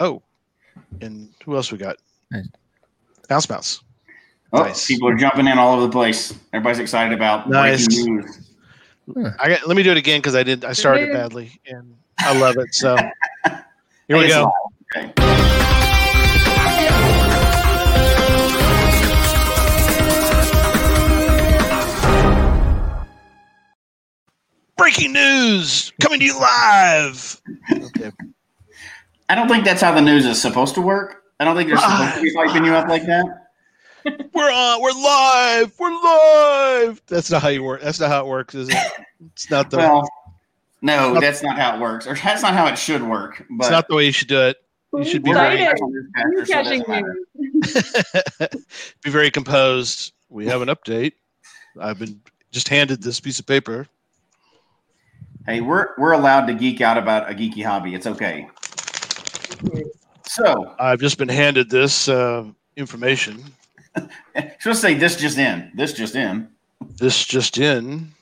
Oh, and who else we got? Nice. Mouse Mouse. Oh, Nice. people are jumping in all over the place. Everybody's excited about Nice. breaking news. I got. Let me do it again because I did. I started Dude. badly, and I love it. So here we go. Okay. Breaking news coming to you live. Okay. I don't think that's how the news is supposed to work. I don't think they're supposed to be hyping you up like that. We're on. We're live. We're live. That's not how you work. That's not how it works, is it? It's not the. Well, no, that's not how it works, or that's not how it should work. But it's not the way you should do it. You should be very, Excited. so Catching doesn't matter. news. be very composed. We have an update. I've been just handed this piece of paper. Hey, we're we're allowed to geek out about a geeky hobby. It's okay. So, I've just been handed this uh, information. should I say this just in? This just in. This just in.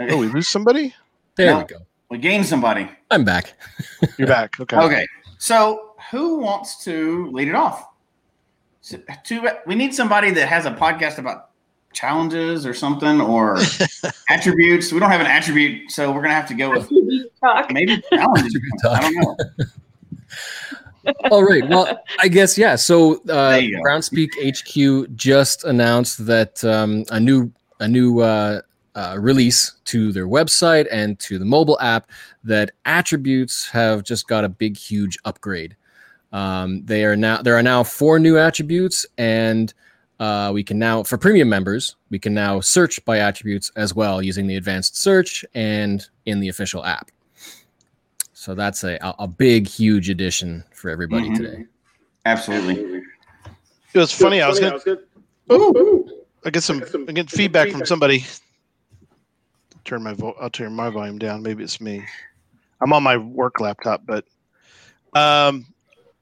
Oh, we lose somebody. There No. we go. We gained somebody. I'm back. You're back. Okay. Okay. So, who wants to lead it off? So, to, we need somebody that has a podcast about challenges or something or attributes. We don't have an attribute, so we're gonna have to go with Talk. maybe challenges. I don't know. All right. Well, I guess yeah. So uh, There you. Groundspeak HQ just announced that um, a new a new uh, uh, release to their website and to the mobile app that attributes have just got a big huge upgrade. Um, they are now there are now four new attributes and. Uh, we can now, for premium members, we can now search by attributes as well using the advanced search and in the official app. So that's a, a a big, huge addition for everybody Mhm. today. Absolutely. It was funny. I was gonna. I get some. I get feedback from somebody. Turn my vo- I'll turn my volume down. Maybe it's me. I'm on my work laptop, but um,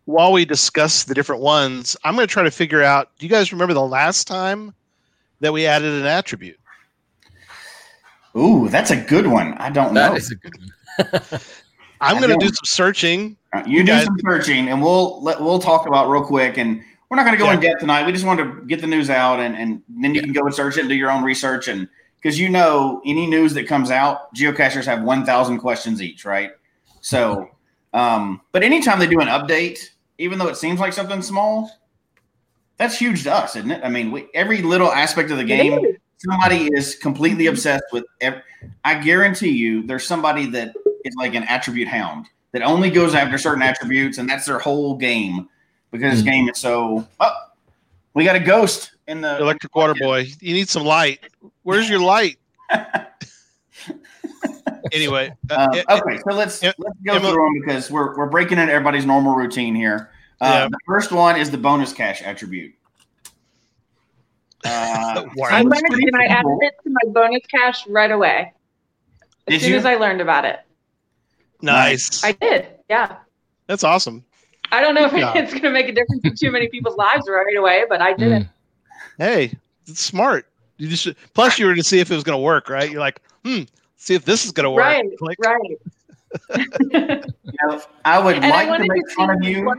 while we discuss the different ones, I'm going to try to figure out. Do you guys remember the last time that we added an attribute? Ooh, that's a good one. I don't That know. is a good one. I'm going to do some searching. Uh, you You do guys- some searching, and we'll let, we'll talk about real quick. And we're not going to go in depth tonight. We just wanted to get the news out, and and then you can go and search it and do your own research. And because you know, any news that comes out, geocachers have one thousand questions each, right? So, um, but anytime they do an update, even though it seems like something small, that's huge to us, isn't it? I mean, we, every little aspect of the game, somebody is completely obsessed with. Ev- I guarantee you, there's somebody that is like an attribute hound that only goes after certain attributes, and that's their whole game because this Mhm. game is so. Oh, we got a ghost in the Electric water boy. You need some light. Where's your light? anyway, uh, Um, it- okay, so let's Em- let's go Emma- through them because we're we're breaking into everybody's normal routine here. Uh, Yeah. The first one is the bonus cache attribute. Uh, I so it's learned pretty and I added it to my bonus cache right away. As Did soon you? as I learned about it. nice. I did. Yeah. That's awesome. I don't know if Yeah. it's going to make a difference in too many people's lives right away, but I did it. Mm. Hey, it's smart. You just plus you were to see if it was going to work, right? You're like, hmm, see if this is going to work. Right, Click. Right. You know, I would and I like to make to fun of you. what-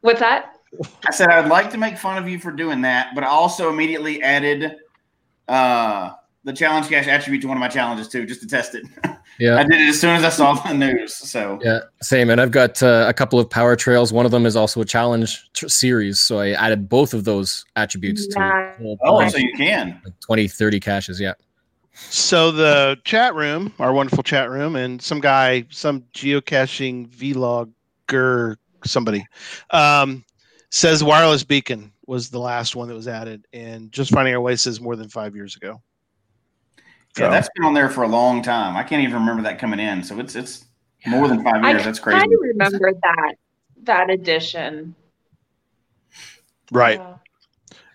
What's that? I said I'd like to make fun of you for doing that, but I also immediately added uh, the challenge cache attribute to one of my challenges too, just to test it. Yeah, I did it as soon as I saw the news. So yeah, same. And I've got uh, a couple of power trails. One of them is also a challenge tr- series, so I added both of those attributes to Nice. a whole oh, so you can. like 20, 30 caches. Yeah. So the chat room, our wonderful chat room, and some guy, some geocaching vlogger, somebody, um, says wireless beacon was the last one that was added, and just finding our way says more than five years ago. Yeah, So- that's been on there for a long time. I can't even remember that coming in. So it's it's more than five I years. That's crazy. I of remember that that edition. right. Yeah.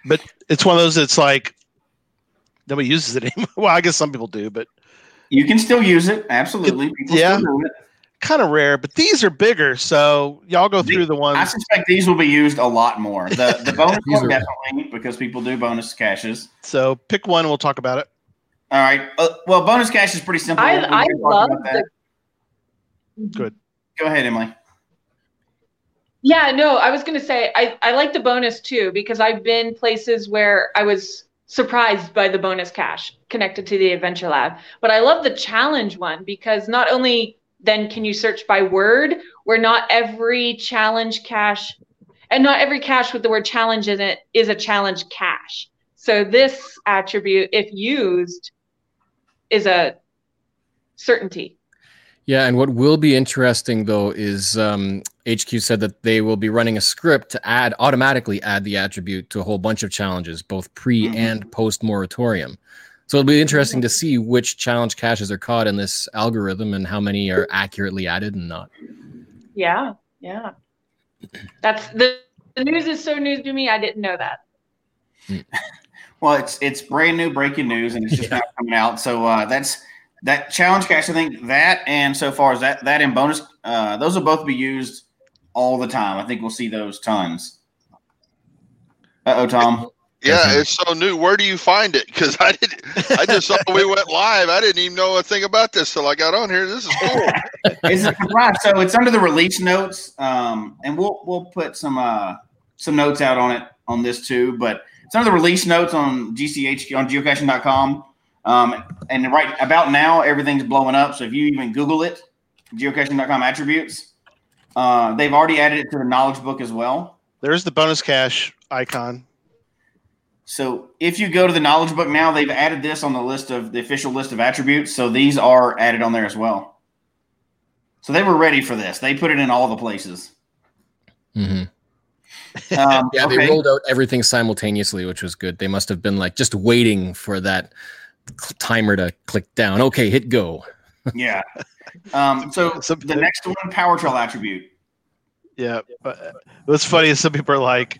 But it's one of those that's like nobody uses it anymore. Well, I guess some people do, but You can still use it. Absolutely. People yeah. still do it. kind of rare. But these are bigger, so y'all go through the ones. I suspect these will be used a lot more. The the bonus one definitely because people do bonus caches. So pick one, we'll talk about it. All right. Uh, well, bonus cache is pretty simple. I We I love that. the Good. Go ahead, Emily. Yeah, no, I was gonna say I, I like the bonus too because I've been places where I was surprised by the bonus cache connected to the adventure lab. But I love the challenge one because not only then can you search by word, where not every challenge cache and not every cache with the word challenge in it is a challenge cache. So this attribute, if used, is a certainty. Yeah, and what will be interesting though is um, HQ said that they will be running a script to add automatically add the attribute to a whole bunch of challenges, both pre mm-hmm. and post moratorium. So it'll be interesting to see which challenge caches are caught in this algorithm and how many are accurately added and not. Yeah, yeah. That's the, the news is so news to me. I didn't know that. Well, it's it's brand new breaking news and it's just yeah. coming out. So uh, that's that challenge cache, I think that and so far as that that in bonus, uh, those will both be used all the time. I think we'll see those tons. Uh oh, Tom. Yeah, it's so new. Where do you find it? Because I did, I just saw we went live. I didn't even know a thing about this till I got on here. This is cool. it's a surprise. So it's under the release notes, um, and we'll we'll put some uh, some notes out on it on this too. But it's under the release notes on GCHQ on geocaching.com. Um, and right about now, everything's blowing up. So if you even Google it, geocaching.com attributes, uh, they've already added it to the knowledge book as well. There's the bonus cache icon. So if you go to the knowledge book now, they've added this on the list of the official list of attributes. So these are added on there as well. So they were ready for this. They put it in all the places. Mm-hmm. Um, yeah, okay. they rolled out everything simultaneously, which was good. They must have been like just waiting for that timer to click down. Okay, hit go. yeah. Um, so some, the next one, power trail attribute. Yeah. What's funny is some people are like,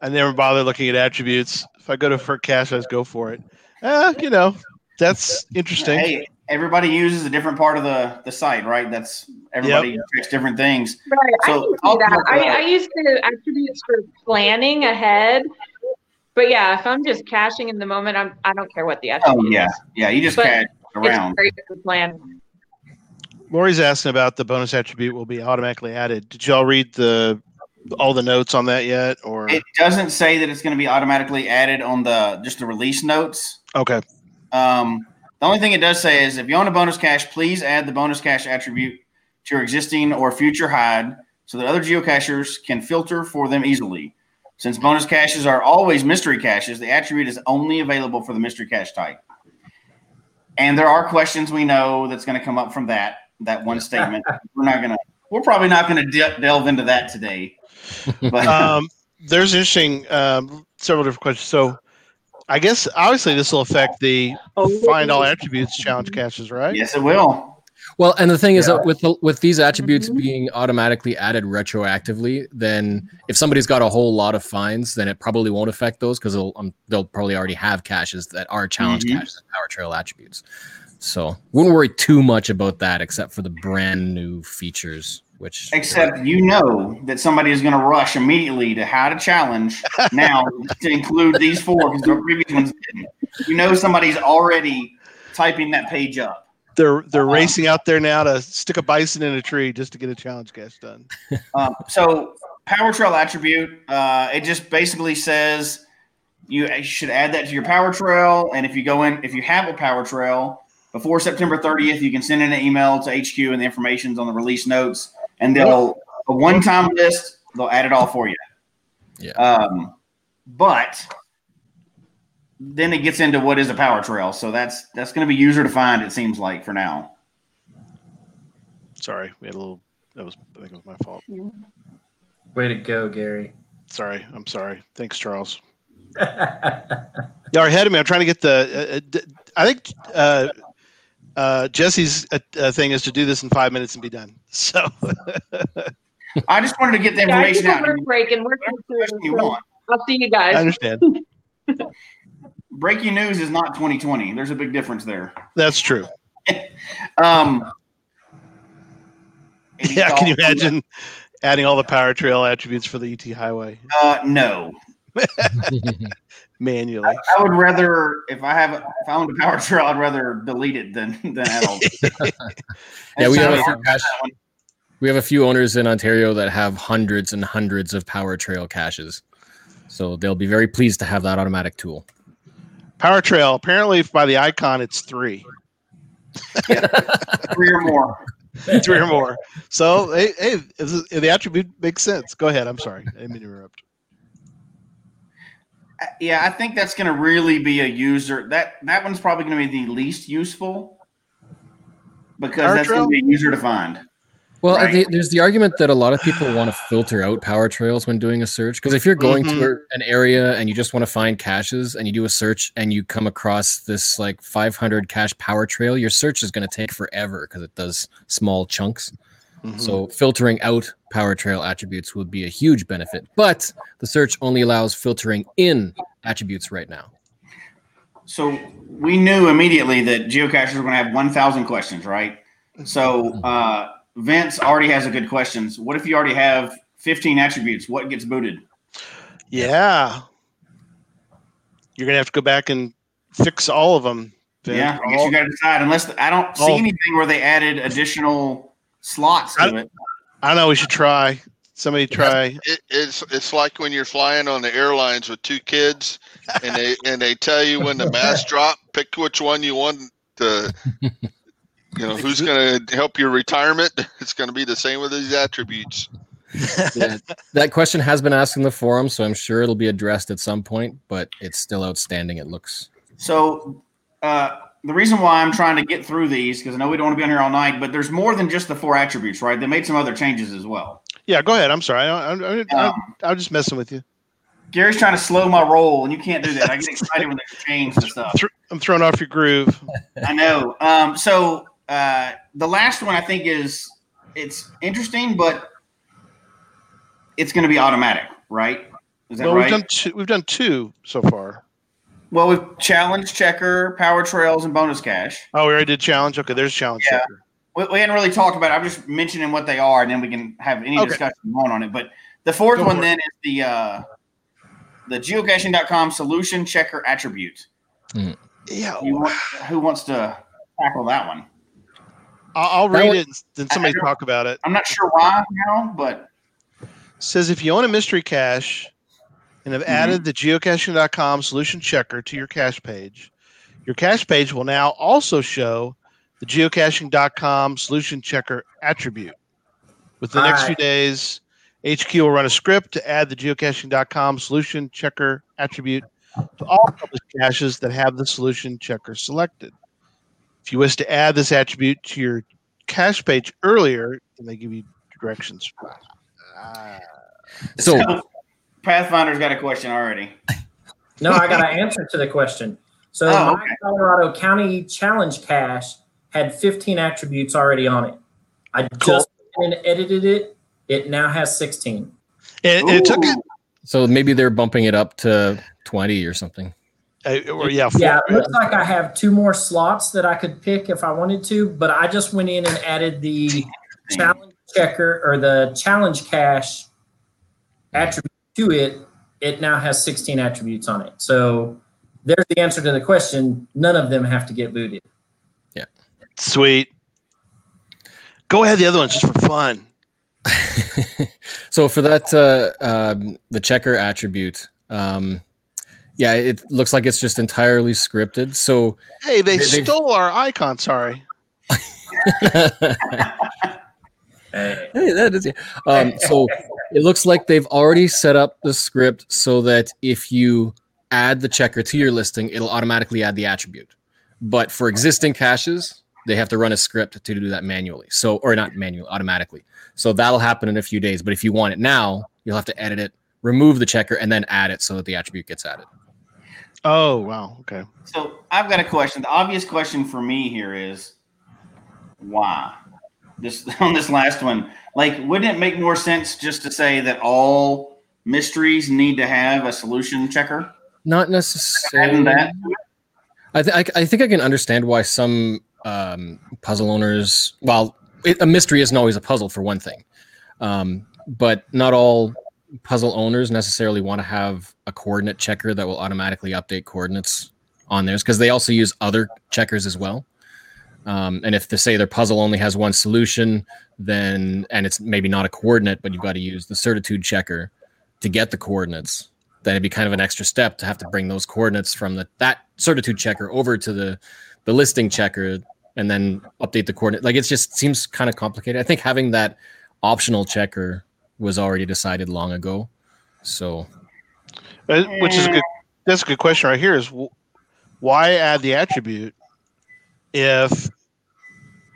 I never bother looking at attributes. If I go to for cache, I just go for it. Eh, you know, that's interesting. Hey, everybody uses a different part of the, the site, right? That's everybody yep. checks different things. Right. So I, can see that. I, I use the attributes for planning ahead but yeah, if I'm just caching in the moment, I'm I don't care what the attribute. Oh yeah, is. yeah, you just but cache around. It's great to plan. Lori's asking about the bonus attribute will be automatically added. Did y'all read the all the notes on that yet? Or it doesn't say that it's going to be automatically added on the just the release notes. Okay. Um, the only thing it does say is if you own a bonus cache, please add the bonus cache attribute to your existing or future hide so that other geocachers can filter for them easily. Since bonus caches are always mystery caches, the attribute is only available for the mystery cache type. And there are questions we know that's going to come up from that that one statement. we're not going to. We're probably not going to de- delve into that today. But um, there's interesting um, several different questions. So, I guess obviously this will affect the find all attributes challenge caches, right? Yes, it will. Well, and the thing is that with the, with these attributes mm-hmm. being automatically added retroactively, then if somebody's got a whole lot of fines, then it probably won't affect those because they'll um, they'll probably already have caches that are challenge mm-hmm. caches and power trail attributes. So wouldn't worry too much about that, except for the brand new features. Which except you know that somebody is going to rush immediately to how to challenge now to include these four because the previous ones didn't. You know somebody's already typing that page up they're they're uh, racing out there now to stick a bison in a tree just to get a challenge cache done. Um, so power trail attribute, uh, it just basically says you should add that to your power trail, and if you go in, if you have a power trail before September 30th, you can send in an email to HQ and the information's on the release notes, and they'll a one time list, they'll add it all for you. Yeah. Um, but then it gets into what is a power trail. So that's that's going to be user defined. It seems like for now. Sorry, we had a little. That was I think it was my fault. Way to go, Gary. Sorry, I'm sorry. Thanks, Charles. Y'all are ahead of me. I'm trying to get the. Uh, uh I think uh, uh, Jesse's uh, uh, thing is to do this in five minutes and be done. So. I just wanted to get the information yeah, out. Break and work you want. I'll see you guys. I understand. breaking news is not 2020. There's a big difference there. That's true. um, yeah, can you imagine adding all the power trail attributes for the ET highway? Uh, no. Manually. I, I, would rather if I have if I own a power trail, I'd rather delete it than than add all. yeah, we have a few cache. We have a few owners in Ontario that have hundreds and hundreds of Power Trail caches. So they'll be very pleased to have that automatic tool. Power Trail, apparently by the icon, it's three. Three or more. three or more. So, hey, hey the attribute makes sense. Go ahead. I'm sorry. I didn't mean to interrupt. Uh, Yeah, I think that's going to really be a user. That that one's probably going to be the least useful because Power that's going to be user defined. Well, Right. the, there's the argument that a lot of people want to filter out power trails when doing a search. Because if you're going Mhm. to an area and you just want to find caches and you do a search and you come across this like 500 cache power trail, your search is going to take forever because it does small chunks. Mhm. So filtering out power trail attributes would be a huge benefit. But the search only allows filtering in attributes right now. So we knew immediately that geocachers were going to have 1,000 questions, right? So uh, Vince already has a good questions. What if you already have 15 attributes? What gets booted? yeah. You're going to have to go back and fix all of them. Vin. Yeah, I guess you got to decide. Unless I don't see all- anything where they added additional slots to I- it. I know we should try. Somebody try. It, it's it's like when you're flying on the airlines with two kids, and they and they tell you when the mask drop, pick which one you want to. You know who's going to help your retirement? It's going to be the same with these attributes. Yeah, that question has been asked in the forum, so I'm sure it'll be addressed at some point, but it's still outstanding, it looks. So uh, the reason why I'm trying to get through these because I know we don't want to be on here all night, but there's more than just the four attributes, right? They made some other changes as well. Yeah, go ahead. I'm sorry. I, I, I, I, Um, I'm just messing with you. Gary's trying to slow my roll, and you can't do that. I get excited when there's change and stuff. I'm throwing off your groove. I know. Um, so uh, the last one I think is it's interesting, but it's going to be automatic, right? Is that Well, right? we've done two. We've done two so far. well, we've challenge checker, power trails, and bonus cache. Oh, we already did challenge. Okay, there's challenge. Yeah. checker. We, we hadn't really talked about it. I'm just mentioning what they are, and then we can have any Okay. discussion going on it. But the fourth Go one then is the uh, the geocaching.com solution checker attribute. Yeah. Want, who wants to tackle that one? I'll, I'll read one- it and then somebody talk about it. I'm not sure why now, but says if you own a mystery cache and have Mhm. added the geocaching.com solution checker to your cache page, your cache page will now also show the geocaching.com solution checker attribute. With the next few days, HQ will run a script to add the geocaching.com solution checker attribute to all published caches that have the solution checker selected. If you wish to add this attribute to your cache page earlier, then they give you directions. Ah. So, Pathfinder's got a question already. No, I got an answer to the question. So Oh, my okay. Colorado County Challenge cache had 15 attributes already on it. I Cool. just went and edited it. It now has 16. And, and it took it, so maybe they're bumping it up to 20 or something. Uh, or yeah, four, Yeah, it looks like I have two more slots that I could pick if I wanted to, but I just went in and added the challenge checker or the challenge cache attribute to it. It now has 16 attributes on it. So there's the answer to the question. None of them have to get booted. Yeah. Sweet. Go ahead, the other ones just for fun. so for that, uh, um, the checker attribute, um, yeah, it looks like it's just entirely scripted. So Hey, they They- they've- stole our icon. Sorry. Hey. Hey, that is um, so it looks like they've already set up the script so that if you add the checker to your listing, it'll automatically add the attribute. But for existing caches, they have to run a script to do that manually. So or not manually, automatically. So that'll happen in a few days. But if you want it now, you'll have to edit it, remove the checker, and then add it so that the attribute gets added. Oh wow. Okay. So I've got a question. The obvious question for me here is why? This on this last one. Like, wouldn't it make more sense just to say that all mysteries need to have a solution checker? Not Adding necessarily. that. I, th- I, I think I can understand why some um, puzzle owners. Well, it, a mystery isn't always a puzzle for one thing, um, but not all puzzle owners necessarily want to have a coordinate checker that will automatically update coordinates on theirs because they also use other checkers as well. Um, and if they say their puzzle only has one solution, then and it's maybe not a coordinate, but you've got to use the certitude checker to get the coordinates, then it'd be kind of an extra step to have to bring those coordinates from the that certitude checker over to the the listing checker and then update the coordinate. Like it just seems kind of complicated. I think having that optional checker was already decided long ago. So, uh, which is a good. That's a good question right here. Is why add the attribute if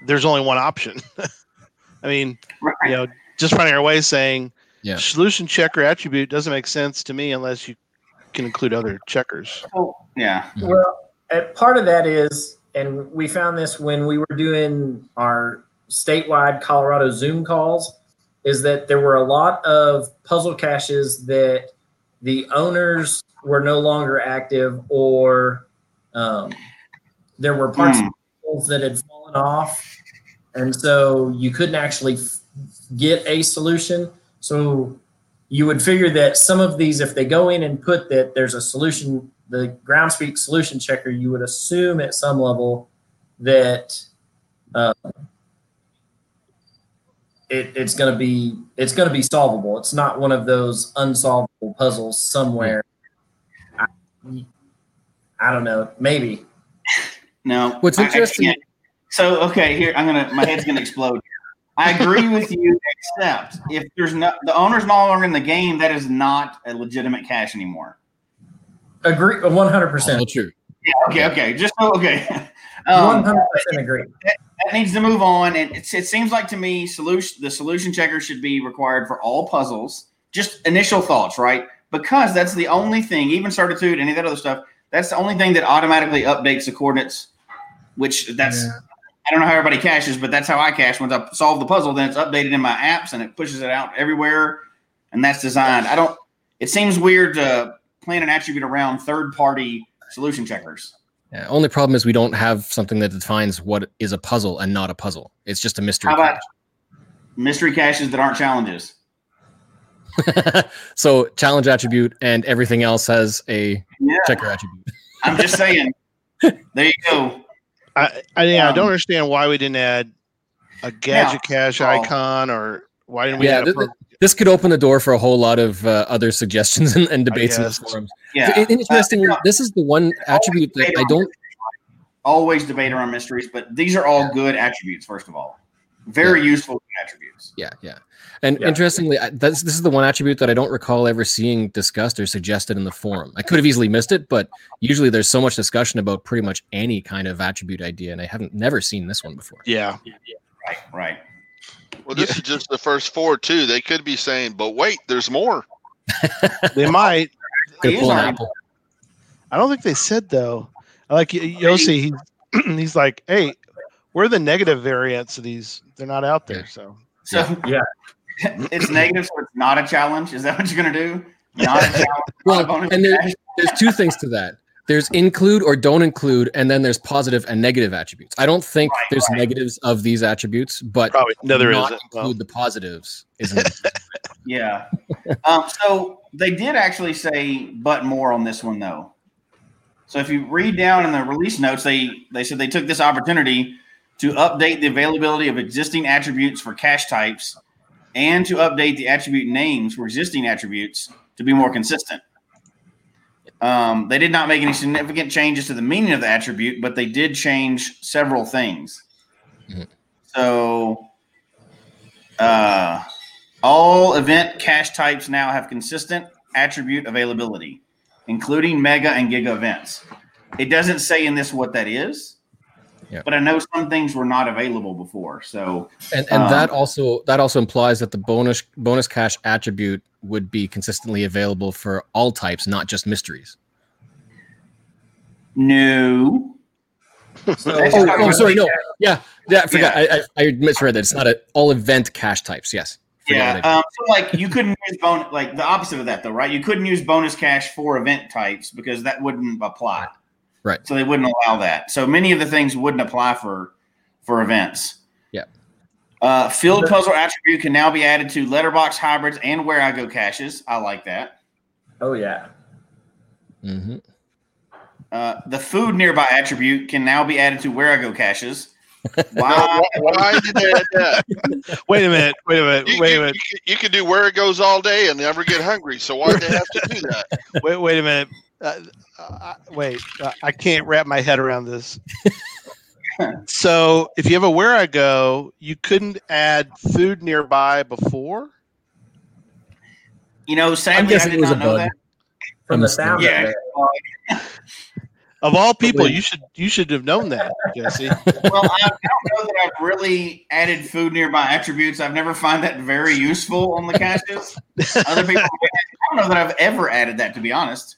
there's only one option? I mean, you know, just finding our way saying yeah. solution checker attribute doesn't make sense to me unless you can include other checkers. Oh, yeah. Well, part of that is, and we found this when we were doing our statewide Colorado Zoom calls, is that there were a lot of puzzle caches that the owners were no longer active or um, there were parts mm. that had fallen off and so you couldn't actually f- get a solution so you would figure that some of these if they go in and put that there's a solution the ground groundspeak solution checker you would assume at some level that uh, it, it's going to be it's going to be solvable it's not one of those unsolvable puzzles somewhere I, I don't know maybe no what's interesting so okay, here I'm gonna my head's gonna explode. I agree with you, except if there's no the owner's no longer in the game, that is not a legitimate cache anymore. Agree, one hundred percent true. Yeah. Okay. Okay. Just okay. Um, one hundred percent agree. That, that, needs to move on, and it seems like to me, solution the solution checker should be required for all puzzles. Just initial thoughts, right? Because that's the only thing. Even certitude, any of that other stuff. That's the only thing that automatically updates the coordinates. Which that's yeah. I don't know how everybody caches, but that's how I cache. Once I solve the puzzle, then it's updated in my apps and it pushes it out everywhere. And that's designed. I don't. It seems weird to plan an attribute around third-party solution checkers. Yeah, only problem is we don't have something that defines what is a puzzle and not a puzzle. It's just a mystery. How about cache. mystery caches that aren't challenges? so challenge attribute and everything else has a yeah. checker attribute. I'm just saying. There you go. I, I, yeah, um, I don't um, understand why we didn't add a gadget cache icon or why didn't we yeah, th- this could open the door for a whole lot of uh, other suggestions and, and debates in the forums. Yeah. So, interestingly, uh, this is the one attribute that I don't always debate around mysteries, but these are all yeah. good attributes, first of all. Very yeah. useful attributes. Yeah, yeah. And yeah. interestingly, this this is the one attribute that I don't recall ever seeing discussed or suggested in the forum. I could have easily missed it, but usually there's so much discussion about pretty much any kind of attribute idea, and I haven't never seen this one before. Yeah. Right. Right. Well, this yeah. is just the first four too. They could be saying, "But wait, there's more." they might. I don't think they said though. I like Yossi. He's he's like, "Hey, we're the negative variants of these. They're not out there." So. So yeah, it's negative, so it's not a challenge. Is that what you're going to do? Not a challenge. well, and there, there's two things to that. There's include or don't include, and then there's positive and negative attributes. I don't think right, there's right. negatives of these attributes, but probably no, there not isn't. Include well. the positives, isn't it? yeah. Um, so they did actually say, but more on this one though. So if you read down in the release notes, they they said they took this opportunity to update the availability of existing attributes for cache types and to update the attribute names for existing attributes to be more consistent. Um, they did not make any significant changes to the meaning of the attribute, but they did change several things. Mm-hmm. So, uh, all event cache types now have consistent attribute availability, including mega and giga events. It doesn't say in this what that is, yeah. But I know some things were not available before. So and, and um, that also that also implies that the bonus bonus cache attribute would be consistently available for all types, not just mysteries. No. So, oh, oh, sorry, no. Yeah, yeah, I forgot. Yeah. I, I, misread that. It's not a all event cache types. Yes. Yeah. Um, so like you couldn't use bonus like the opposite of that though, right? You couldn't use bonus cache for event types because that wouldn't apply. Right. So they wouldn't allow that. So many of the things wouldn't apply for for events. Yeah. Uh, field puzzle attribute can now be added to letterbox hybrids and Wherigo caches. I like that. Oh yeah. Mm-hmm. Uh, the food nearby attribute can now be added to Wherigo caches. Why? Why did they add that? Wait a minute. Wait a minute. You, Wait a minute. you, could- you could do Wherigos all day and never get hungry. So why would they have to do that? Wait. Wait a minute. Uh, uh, wait. Uh, I can't wrap my head around this. so, if you have a Wherigo, you couldn't add food nearby before. You know, I'm sadly, I guessing did it was a not know bug. that. From the sound Yeah. of it. Of all people, you should you should have known that, Jesse. Well, I, I don't know that I've really added food nearby attributes. I've never find that very useful on the caches. Other people, I don't know that I've ever added that, to be honest.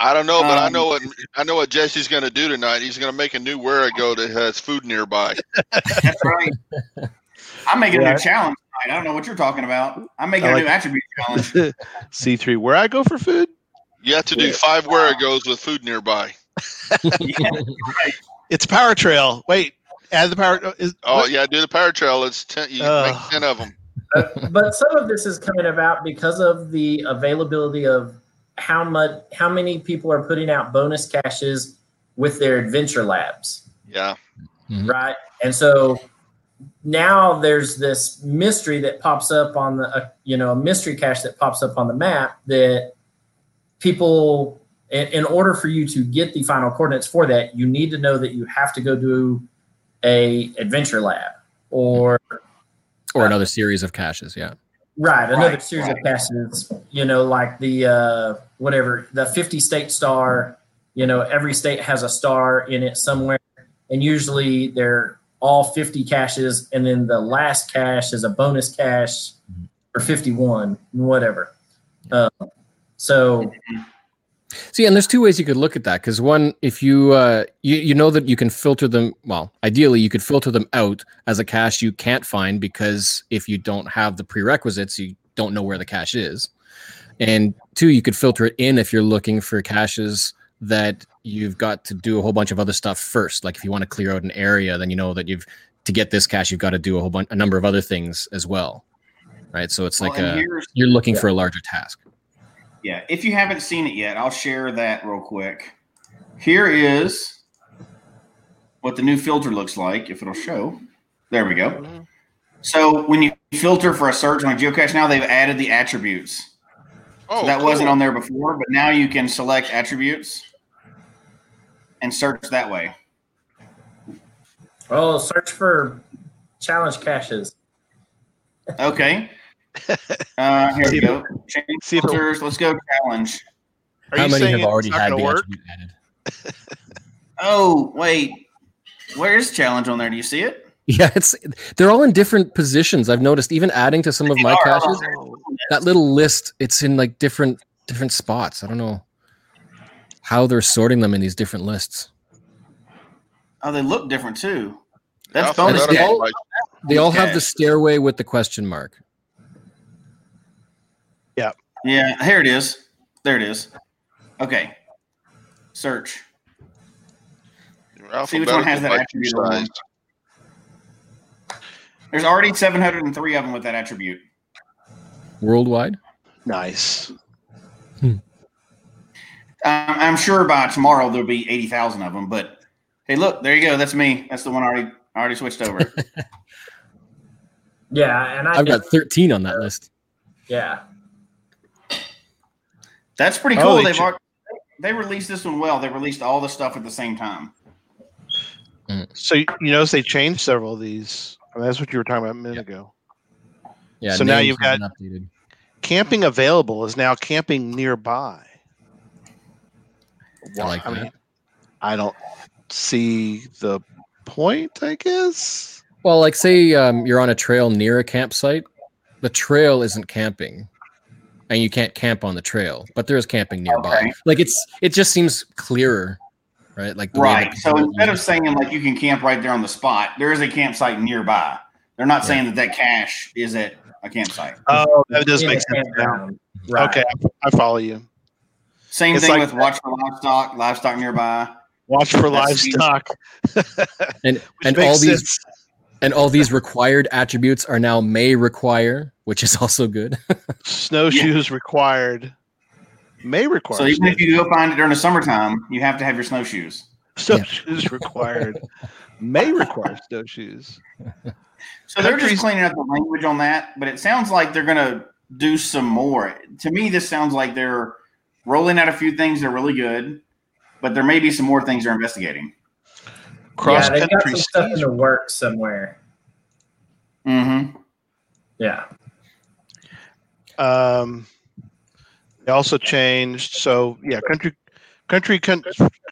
I don't know, but I Um, know what I know what Jesse's going to do tonight. He's going to make a new Wherigo that has food nearby. That's right. I'm making a new challenge tonight. I don't know what you're talking about. I'm making I a like- new attribute challenge. C three. Wherigo for food? You have to do five Wherigos with food nearby. Yeah. It's Power Trail. Wait, add the power. Is, Oh yeah, do the power trail. It's ten. You Uh. make ten of them. But, but some of this is coming about because of the availability of how much, how many people are putting out bonus caches with their adventure labs. Yeah. right? And so now there's this mystery that pops up on the, uh, you know, a mystery cache that pops up on the map that people, in, in order for you to get the final coordinates for that, you need to know that you have to go do a adventure lab or or another series of caches. Yeah. Right, another Right, series right. of passes, you know, like the uh, whatever the 50 state star, you know, every state has a star in it somewhere, and usually they're all 50 caches, and then the last cache is a bonus cache for 51, whatever. Uh, so See, and there's two ways you could look at that. Because one, if you uh, you you know that you can filter them. Well, ideally, you could filter them out as a cache you can't find because if you don't have the prerequisites, you don't know where the cache is. And two, you could filter it in if you're looking for caches that you've got to do a whole bunch of other stuff first. Like if you want to clear out an area, then you know that you've to get this cache, you've got to do a whole bunch, a number of other things as well, right? So it's Well, like a, you're looking for a larger task. Yeah, if you haven't seen it yet, I'll share that real quick. Here is what the new filter looks like, if it'll show. There we go. Mm-hmm. So when you filter for a search on a geocache, now they've added the attributes. Oh, So that cool. wasn't on there before, but now you can select attributes and search that way. oh, search for challenge caches. Okay. Uh, here See we go. Change see filters. Let's go challenge. Are How you many have already had the work? attribute added? Oh, wait. Where is challenge on there? Do you see it? Yeah, it's they're all in different positions. I've noticed even adding to some of my are. caches, that little list, it's in like different different spots. I don't know how they're sorting them in these different lists. Oh, they look different too. That's Yeah, bonus forgot cache. about cache. my- They all have the stairway with the question mark. Yeah, Yeah. here it is. There it is. Okay. Search. See which one has that by attribute on. There's already 703 of them with that attribute. Worldwide. Nice. Um, I'm sure by tomorrow there'll be 80,000 of them. But hey, look, there you go. That's me. That's the one I already I already switched over. Yeah, and I I've did- got 13 on that list. yeah. That's pretty Oh, cool. they They've ch- already, they released this one well. They released all the stuff at the same time. So you you notice they changed several of these. I mean, that's what you were talking about a minute ago. Yeah. So now you've got- updated. Camping available is now camping nearby. I like I that. mean, I don't see the point. I guess. Well, like say um, you're on a trail near a campsite, the trail isn't camping, and you can't camp on the trail, but there is camping nearby. Okay. Like it's it just seems clearer, right? Like the Right. So instead of saying like you can camp right there on the spot, there is a campsite nearby. They're not Yeah. saying that that cache is at a campsite. Oh, that does make sense now. Right. Okay, I follow you. Same It's thing like- with watch for livestock, livestock nearby. Watch for That's- livestock. and and makes all these sense. And all these required attributes are now may require, which is also good. snowshoes required. May require. So even if you go find it during the summertime, you have to have your snowshoes. Snowshoes required. May require snowshoes. So they're just cleaning up the language on that, but it sounds like they're going to do some more. To me, this sounds like they're rolling out a few things that are really good, but there may be some more things they're investigating. Cross yeah, they got some stuff in the works somewhere. Mm-hmm. Yeah. Um, they also changed. So yeah, country, country, con-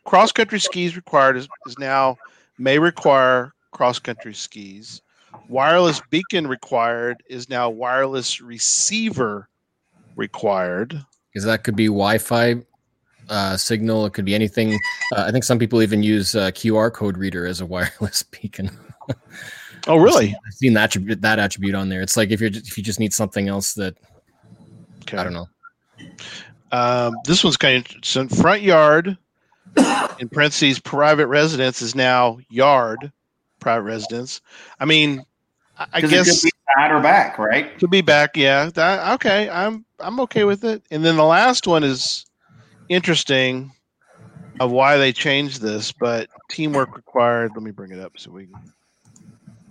cross country skis required is, is now may require cross country skis. Wireless beacon required is now wireless receiver required. Because that could be Wi-Fi uh, signal. It could be anything. Uh, I think some people even use uh, QR code reader as a wireless beacon. oh, really? I've seen that attribute, that attribute on there. It's like if you're if you just need something else that okay. I don't know. Um, this one's kind of so front yard in parentheses private residence is now yard private residence. I mean, I guess side or back, right? To be back, yeah. That, okay, I'm I'm okay with it. And then the last one is interesting of why they changed this, but teamwork required. Let me bring it up so we can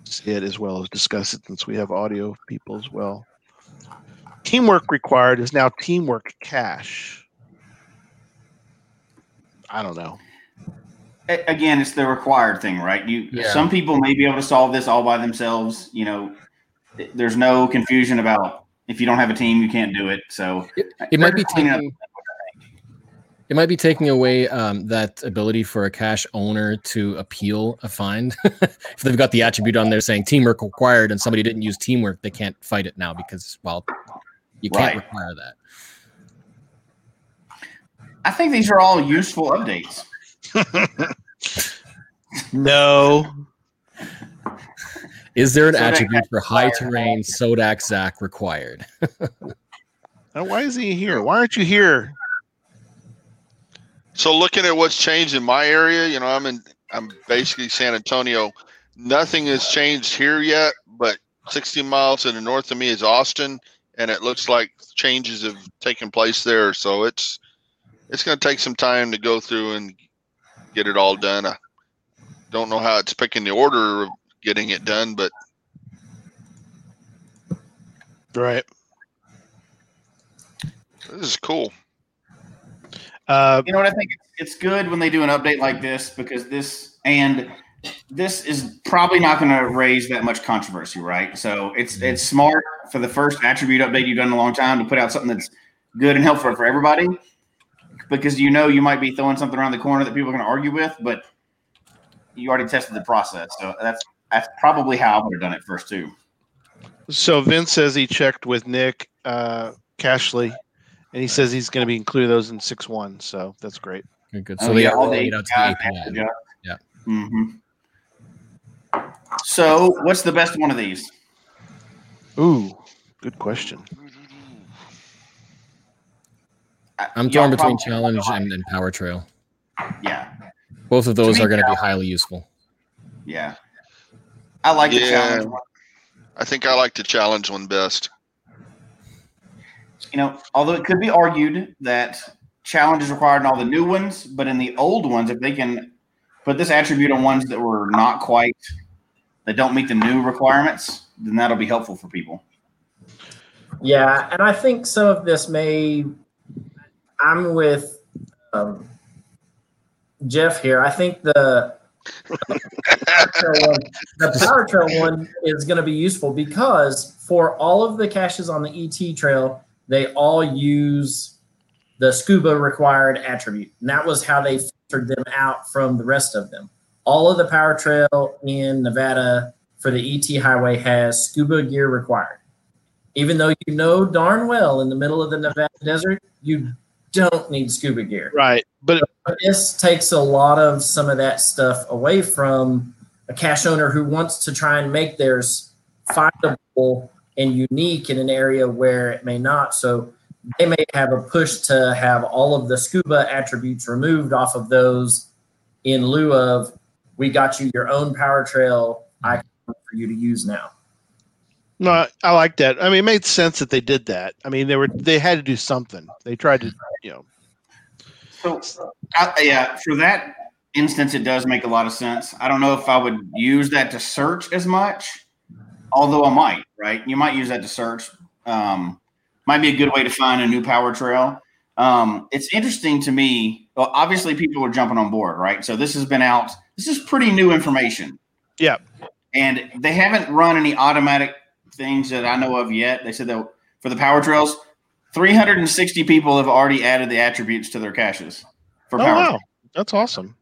see it as well as discuss it since we have audio people as well. Teamwork required is now teamwork cache. I don't know. Again, it's the required thing, right? You yeah. some people may be able to solve this all by themselves. You know, there's no confusion about if you don't have a team, you can't do it. So it, it might be taking it might be taking away um, that ability for a cash owner to appeal a fine. if they've got the attribute on there saying teamwork required and somebody didn't use teamwork, they can't fight it now because well, you can't right. require that. I think these are all useful updates. no. Is there an Sodak attribute for high terrain Sodak Zach required? why is he here? Why aren't you here? So looking at what's changed in my area, you know, I'm in I'm basically San Antonio. Nothing has changed here yet, but 60 miles to the north of me is Austin, and it looks like changes have taken place there. So it's it's going to take some time to go through and get it all done. I don't know how it's picking the order of getting it done, but right. This is cool. Uh, you know what I think? It's good when they do an update like this because this and this is probably not going to raise that much controversy, right? So it's mm-hmm. it's smart for the first attribute update you've done in a long time to put out something that's good and helpful for everybody because you know you might be throwing something around the corner that people are going to argue with, but you already tested the process. So that's that's probably how I would have done it first too. So Vince says he checked with Nick uh, Cachly and he says he's going to be including those in six one. So that's great. Good, good. So oh, they yeah, all eight out to the API. Yeah. yeah. Mm-hmm. So, what's the best one of these? Ooh, good question. I'm torn between challenge and, and power trail. Yeah. Both of those are going to be highly useful. Yeah. I like yeah, the challenge one. I think I like the challenge one best you know, although it could be argued that challenge is required in all the new ones, but in the old ones, if they can put this attribute on ones that were not quite that don't meet the new requirements, then that'll be helpful for people. Yeah, and I think some of this may. I'm with um, Jeff here. I think the the power trail one is going to be useful because for all of the caches on the ET trail, they all use the scuba required attribute. And that was how they filtered them out from the rest of them. All of the power trail in Nevada for the ET highway has scuba gear required. Even though you know darn well in the middle of the Nevada desert, you don't need scuba gear. Right. But, but this takes a lot of some of that stuff away from a cache owner who wants to try and make theirs findable and unique in an area where it may not. So they may have a push to have all of the scuba attributes removed off of those in lieu of we got you your own power trail icon for you to use now. No, I like that. I mean, it made sense that they did that. I mean, they were they had to do something. They tried to, you know. So, uh, yeah, for that instance, it does make a lot of sense. I don't know if I would use that to search as much, although I might. Right? You might use that to search. Um, might be a good way to find a new power trail. Um, it's interesting to me. Well, obviously, people are jumping on board, right? So this has been out. This is pretty new information. Yeah. And they haven't run any automatic things that I know of yet. They said that for the power trails, 360 people have already added the attributes to their caches for Oh power. wow, Trails. that's awesome.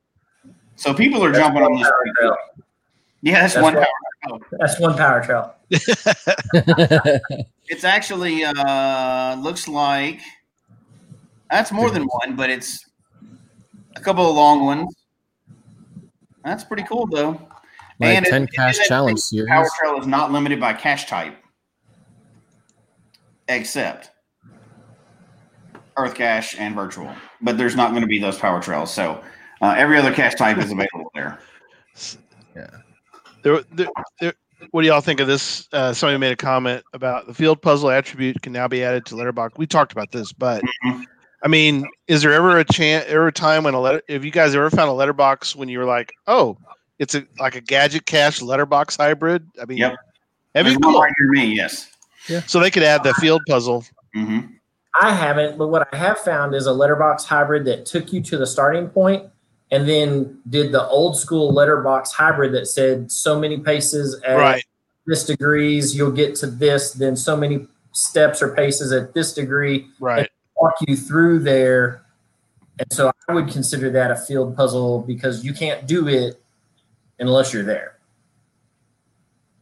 So people are That's jumping on one this. power trail. Yeah, that's, That's one one- power. Trail. That's one power trail. It's actually uh looks like that's more than one, but it's a couple of long ones. That's pretty cool though. My And 10 it cache did that challenge thing, series. Power Trail is not limited by cache type, except EarthCache and Virtual. But there's not going to be those Power Trails, so uh, every other cache type is available there. There, there, there, what do y'all think of this? Uh, somebody made a comment about the field puzzle attribute can now be added to letterbox. We talked about this, but Mhm. I mean, is there ever a chance, ever a time when a letter, if you guys ever found a letterbox when you were like, oh, it's a like a gadget cache letterbox hybrid? I mean, Yep. that'd be cool. right near me, yes. Yeah. So they could add the field puzzle. hmm I haven't, but what I have found is a letterbox hybrid that took you to the starting point and then did the old school letterbox hybrid that said so many paces at Right. this degrees, you'll get to this, then so many steps or paces at this degree, Right. walk you through there. And so I would consider that a field puzzle because you can't do it unless you're there.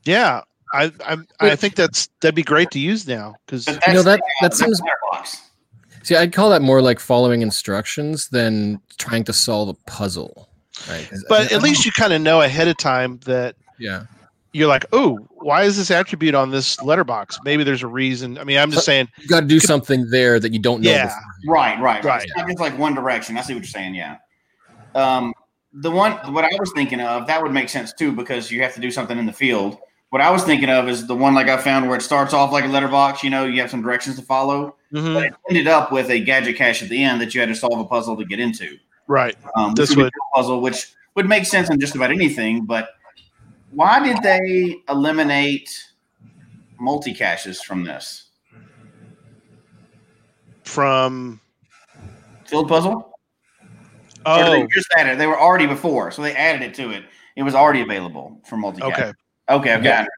Yeah. I, I, I think that's that'd be great to use now because You know, that- that seems- letterbox. See, I'd call that more like following instructions than trying to solve a puzzle. Right. 'Cause but at least you kind of know ahead of time that yeah. you're like, oh, why is this attribute on this letterbox? Maybe there's a reason. I mean, I'm just saying, You got to do something there that you don't know. Yeah. before. Right, right, right. Right. It's not just like one direction. I see what you're saying. Yeah. Um, the one what I was thinking of that would make sense too because you have to do something in the field. What I was thinking of is the one like I found where it starts off like a letterbox. You know, you have some directions to follow, Mhm, but it ended up with a gadget cache at the end that you had to solve a puzzle to get into. right. Um, This would puzzle, which would make sense in just about anything. But why did they eliminate multi caches from this From field puzzle? Oh, they just added. it? They were already before, so they added it to it. It was already available for multi. okay. Okay. Okay. Yeah. I, understand.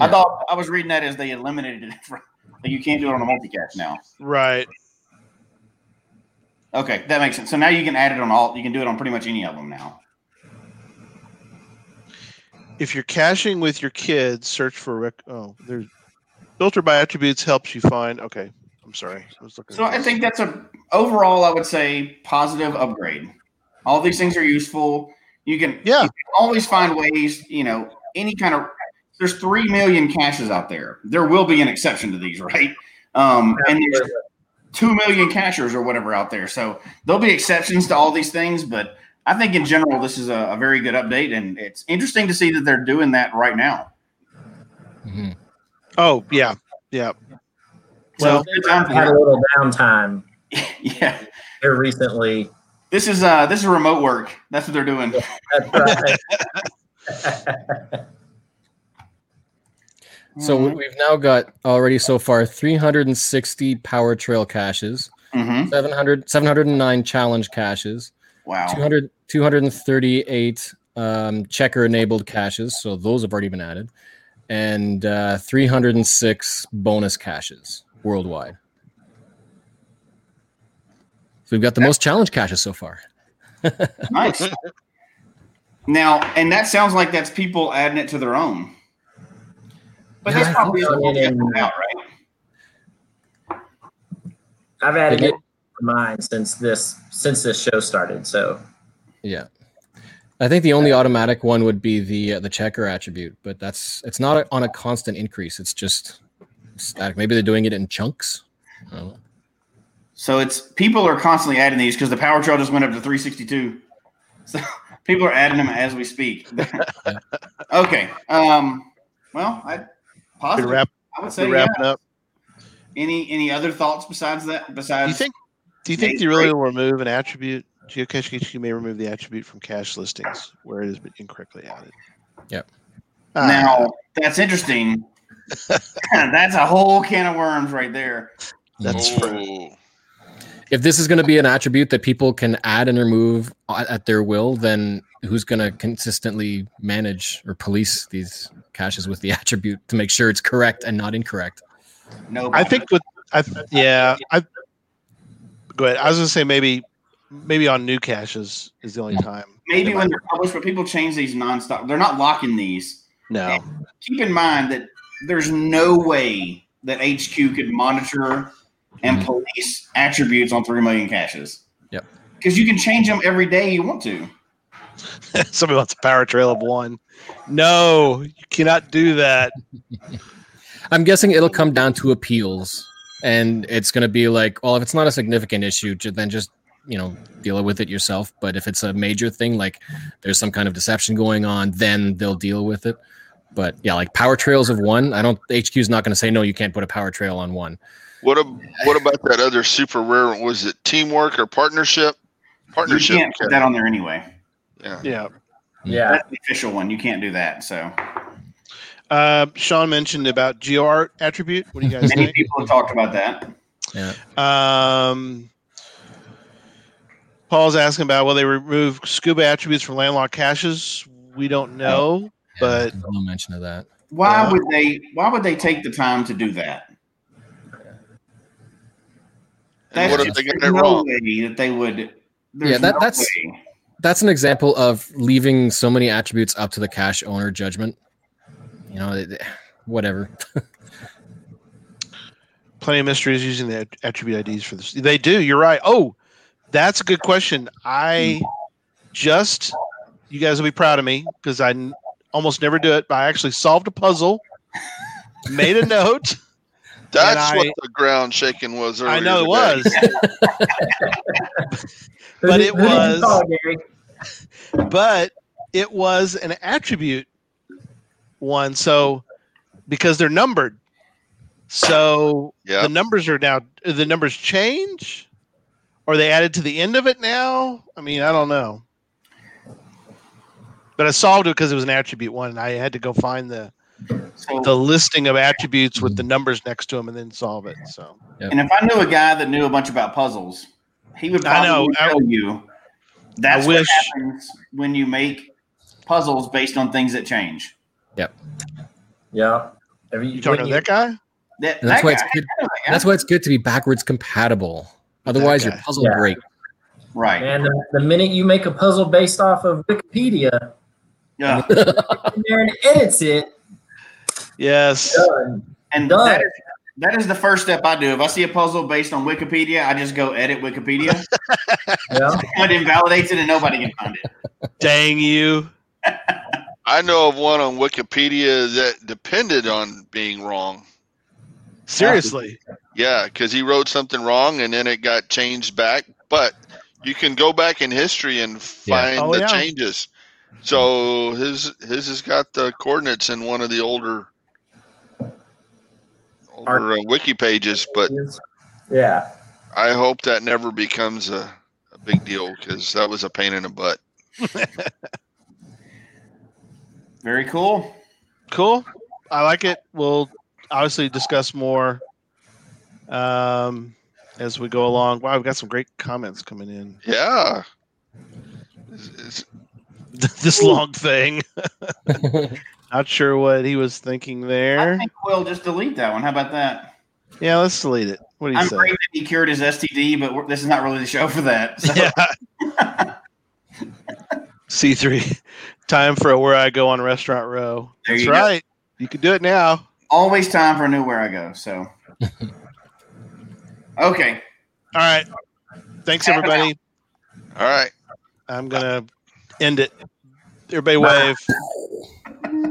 I Yeah. thought I was reading that as they eliminated it from. Like you can't do it on a multi-cache now. Right. Okay, that makes sense. So now you can add it on all. You can do it on pretty much any of them now. If you're caching with your kids, search for rec- oh, there's filter by attributes helps you find. Okay, I'm sorry. I was looking. So I think that's a overall. I would say positive upgrade. All these things are useful. You can Yeah. you can always find ways. You know, any kind of. There's three million caches out there. There will be an exception to these, right? Um, and there's two million cachers or whatever out there. So there'll be exceptions to all these things, but I think in general this is a, a very good update, and it's interesting to see that they're doing that right now. Mhm. Oh yeah, yeah. So Well, good time had a little downtime yeah, here recently. this is uh this is remote work. That's what they're doing. That's right. So Mhm. we've now got already so far 360 power trail caches, Mhm. 700, 709 challenge caches, Wow. 200, 238 um, checker enabled caches. So those have already been added, and uh, 306 bonus caches worldwide. So we've got the most challenge caches so far. Nice. now, and that sounds like that's people adding it to their own. But Yeah, that's I probably think so. what you have out, right? I've added They it to mine since this since this show started. So Yeah. I think the only automatic one would be the uh, the checker attribute, but that's it's not a, on a constant increase. It's just static. Maybe they're doing it in chunks. I don't know. So it's people are constantly adding these because the power trail just went up to 362. So people are adding them as we speak. okay. Um, well, I Good positive. wrap. I would Good say yeah. wrapping up. Any any other thoughts besides that? Besides, do you think? Do you think Nate's they really will remove an attribute Geocache HQ may remove the attribute from cache listings where it has been incorrectly added. Yep. Ah, Now that's interesting. that's a whole can of worms right there. That's for- Oh, if this is going to be an attribute that people can add and remove at at their will, then who's going to consistently manage or police these caches with the attribute to make sure it's correct and not incorrect? No, I think with I th- yeah I go ahead. I was gonna say maybe maybe on new caches is the only mm. time. maybe when they're published, but people change these nonstop. They're not locking these. No. Keep in mind that there's no way that HQ could monitor and Mhm. police attributes on three million caches. Yep. Because you can change them every day you want to. Somebody wants a power trail of one. No, you cannot do that. I'm guessing it'll come down to appeals, and it's going to be like, well, if it's not a significant issue, then just you know deal with it yourself. But if it's a major thing, like there's some kind of deception going on, then they'll deal with it. But yeah, like power trails of one, I don't. HQ is not going to say no. You can't put a power trail on one. What ab- what about that other super rare? one? Was it teamwork or partnership? Partnership. You Partnership. can't put that on there anyway. Yeah. Yeah. Yeah. That's the official one. You can't do that. So Uh, Sean mentioned about GeoArt attribute. What do you guys many think? people have talked about that. Yeah, Um, Paul's asking about will they remove scuba attributes from landlocked caches? We don't know, but no mention of that. Why Yeah. would they? Why would they take the time to do that? And what if they get it no wrong? way that they would. Yeah, that- no that's- way. That's an example of leaving so many attributes up to the cache owner judgment. You know, it- whatever. plenty of mysteries using the attribute IDs for this. They do. You're right. Oh, that's a good question. I just, you guys will be proud of me because I n- almost never do it, but I actually solved a puzzle, made a note. That's I- what the ground shaking was. I know it today. was, But it who did you was- but it was an attribute one. So because they're numbered, so Yeah. the numbers are now the numbers change, or they added to the end of it now. I mean, I don't know. But I solved it because it was an attribute one, and I had to go find the So, the listing of attributes with the numbers next to them and then solve it. So and if I knew a guy that knew a bunch about puzzles, he would I probably know. I- you that's I what happens when you make puzzles based on things that change. Yep. Yeah. Have you, you talking when to that guy? That, And that's that why guy, it's good. I know that guy. That's why it's good to be backwards compatible. Otherwise, your puzzle Yeah. break. right. And the, the minute you make a puzzle based off of Wikipedia, Yeah. in there and edits it, Yes. done. And Done. that is, that is the first step I do. If I see a puzzle based on Wikipedia, I just go edit Wikipedia. Yeah. it invalidates it and nobody can find it. Dang you. I know of one on Wikipedia that depended on being wrong. Seriously. Yeah, because he wrote something wrong and then it got changed back. But you can go back in history and Yeah. find Oh, the yeah. changes. So his his has got the coordinates in one of the older older uh, wiki pages. But Yeah. I hope that never becomes a, a big deal because that was a pain in the butt. Very cool. Cool. I like it. We'll obviously discuss more um, as we go along. Wow, we've got some great comments coming in. Yeah. It's- it's- this long thing. Not sure what he was thinking there. I think we'll just delete that one. How about that? Yeah, let's delete it. What do you I'm say? great that he cured his STD, but we're, this is not really the show for that. So, Yeah. C3. Time for a Wherigo on restaurant row. There That's you go. right. You can do it now. always time for a new Wherigo. So, okay. All right. Thanks, everybody. all right. I'm going to End it. Everybody wave.